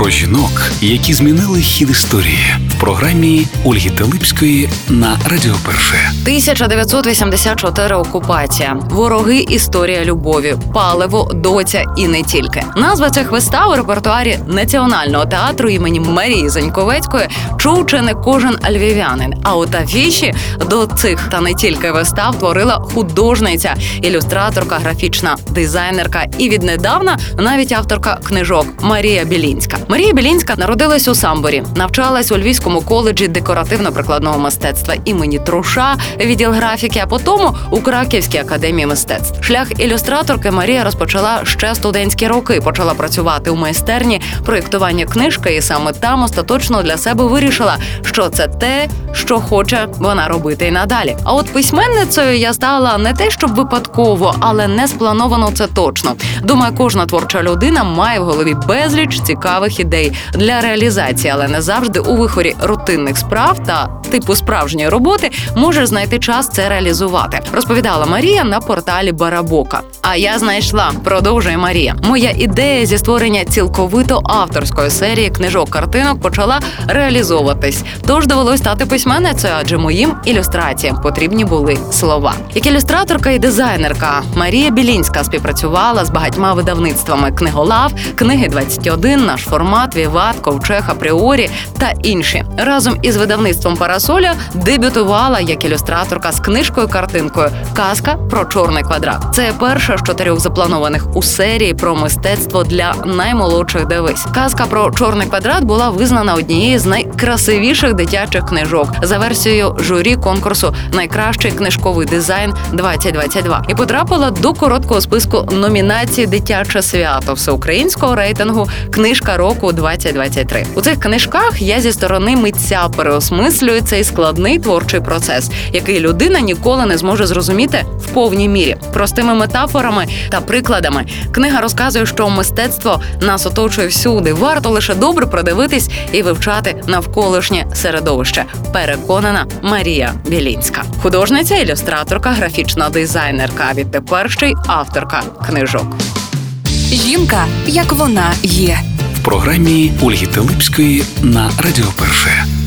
Про жінок, які змінили хід історії в програмі Ольги Телипської на Радіо Перше. 1984 окупація, вороги, історія любові, паливо, доця і не тільки. Назва цих вистав у репертуарі національного театру імені Марії Заньковецької чув чи не кожен львів'янин. А от афіші до цих та не тільки вистав творила художниця, ілюстраторка, графічна дизайнерка і віднедавна навіть авторка книжок Марія Білінська. Марія Білінська народилась у Самборі, навчалась у Львівському коледжі декоративно-прикладного мистецтва імені Труша, відділ графіки, а потім у Краківській академії мистецтв. Шлях ілюстраторки Марія розпочала ще студентські роки. Почала працювати у майстерні проєктування книжки, і саме там остаточно для себе вирішила, що це те, що хоче вона робити і надалі. А от письменницею я стала не те, щоб випадково, але не сплановано це точно. Думаю, кожна творча людина має в голові безліч цікавих ідей для реалізації, але не завжди у вихорі рутинних справ та типу справжньої роботи можеш знайти час це реалізувати. Розповідала Марія на порталі Барабока. А я знайшла, продовжує Марія. Моя ідея зі створення цілковито авторської серії книжок картинок почала реалізовуватись. Тож довелось стати письменницею, адже моїм ілюстраціям потрібні були слова. Як ілюстраторка і дизайнерка Марія Білінська співпрацювала з багатьма видавництвами книголав, книги 21, наш формат, Віват, Ковчег, Апріорі та інші. Разом із видавництвом Парасоля дебютувала як ілюстраторка з книжкою картинкою Казка про чорний квадрат. Це перша з чотирьох запланованих у серії про мистецтво для наймолодших дивись. Казка про чорний квадрат була визнана однією з найкрасивіших дитячих книжок за версією журі конкурсу Найкращий книжковий дизайн 2022 і потрапила до короткого списку номінацій Дитяче свято всеукраїнського рейтингу Книжка року 2023. У цих книжках я зі сторони митця переосмислюю цей складний творчий процес, який людина ніколи не зможе зрозуміти в повній мірі. Простими метафорами та прикладами книга розказує, що мистецтво нас оточує всюди. Варто лише добре продивитись і вивчати навколишнє середовище. Переконана Марія Білінська, художниця, ілюстраторка, графічна дизайнерка. а Відтепер ще й авторка книжок. Жінка, як вона є. В програмі Ольги Телипської на Радіо Перше.